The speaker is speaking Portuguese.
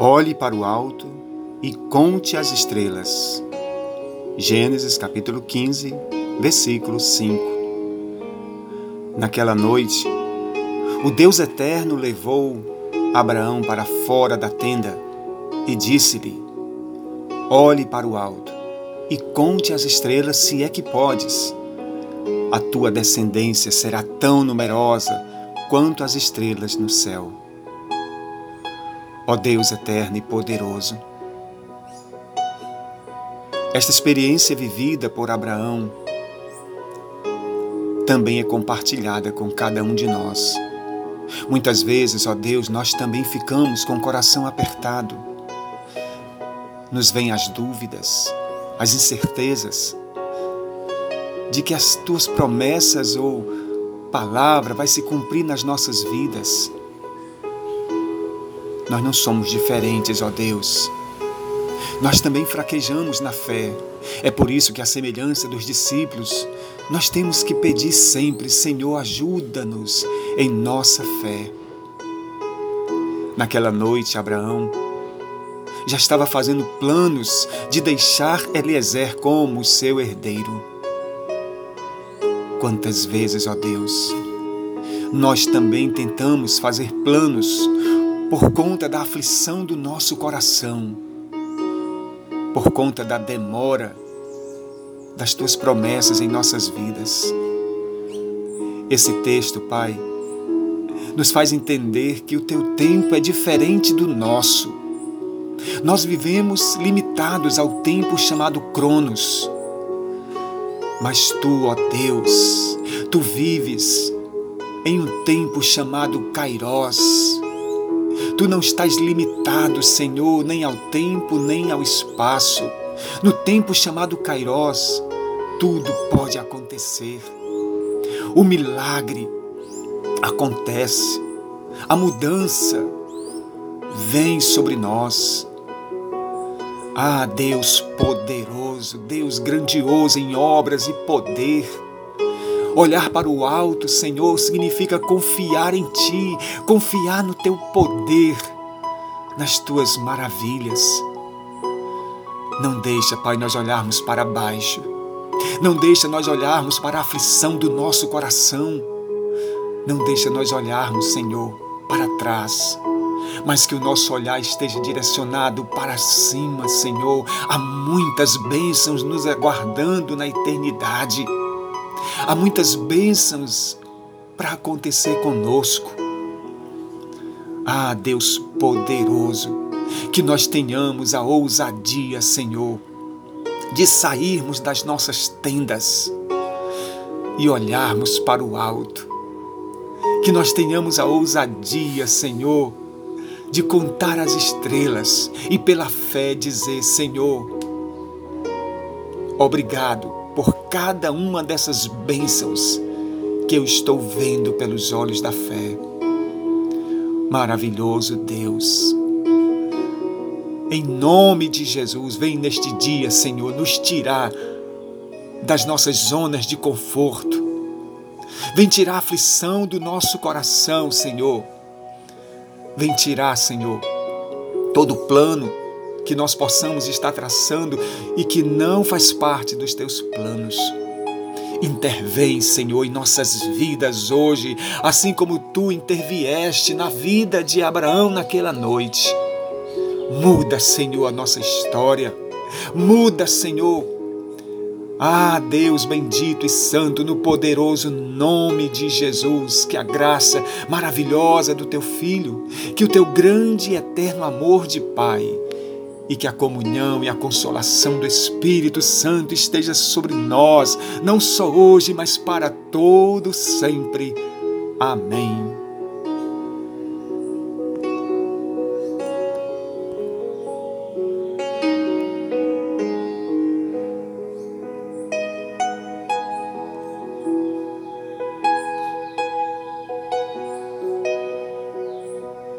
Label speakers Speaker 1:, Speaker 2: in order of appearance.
Speaker 1: Olhe para o alto e conte as estrelas. Gênesis capítulo 15, versículo 5. Naquela noite, o Deus eterno levou Abraão para fora da tenda e disse-lhe: Olhe para o alto e conte as estrelas, se é que podes. A tua descendência será tão numerosa quanto as estrelas no céu. Ó Deus eterno e poderoso, esta experiência vivida por Abraão também é compartilhada com cada um de nós. Muitas vezes, ó Deus, nós também ficamos com o coração apertado. Nos vêm as dúvidas, as incertezas de que as tuas promessas ou palavra vai se cumprir nas nossas vidas. Nós não somos diferentes, ó Deus. Nós também fraquejamos na fé. É por isso que, à semelhança dos discípulos, nós temos que pedir sempre: Senhor, ajuda-nos em nossa fé. Naquela noite, Abraão já estava fazendo planos de deixar Eliezer como seu herdeiro. Quantas vezes, ó Deus, nós também tentamos fazer planos por conta da aflição do nosso coração, por conta da demora das tuas promessas em nossas vidas. Esse texto, Pai, nos faz entender que o teu tempo é diferente do nosso. Nós vivemos limitados ao tempo chamado Cronos. Mas tu, ó Deus, tu vives em um tempo chamado Kairos Tu não estás limitado, Senhor, nem ao tempo, nem ao espaço. No tempo chamado Kairos, tudo pode acontecer. O milagre acontece, a mudança vem sobre nós. Ah, Deus poderoso, Deus grandioso em obras e poder Olhar para o alto, Senhor, significa confiar em Ti, confiar no Teu poder, nas Tuas maravilhas. Não deixa, Pai, nós olharmos para baixo. Não deixa nós olharmos para a aflição do nosso coração. Não deixa nós olharmos, Senhor, para trás mas que o nosso olhar esteja direcionado para cima, Senhor. Há muitas bênçãos nos aguardando na eternidade. Há muitas bênçãos para acontecer conosco. Ah, Deus poderoso, que nós tenhamos a ousadia, Senhor, de sairmos das nossas tendas e olharmos para o alto. Que nós tenhamos a ousadia, Senhor, de contar as estrelas e pela fé dizer: Senhor, obrigado por cada uma dessas bênçãos que eu estou vendo pelos olhos da fé. Maravilhoso Deus. Em nome de Jesus, vem neste dia, Senhor, nos tirar das nossas zonas de conforto. Vem tirar a aflição do nosso coração, Senhor. Vem tirar, Senhor, todo plano que nós possamos estar traçando e que não faz parte dos teus planos. Intervém, Senhor, em nossas vidas hoje, assim como tu intervieste na vida de Abraão naquela noite. Muda, Senhor, a nossa história. Muda, Senhor. Ah, Deus bendito e santo, no poderoso nome de Jesus, que a graça maravilhosa do teu Filho, que o teu grande e eterno amor de Pai, e que a comunhão e a consolação do Espírito Santo esteja sobre nós, não só hoje, mas para todo sempre. Amém.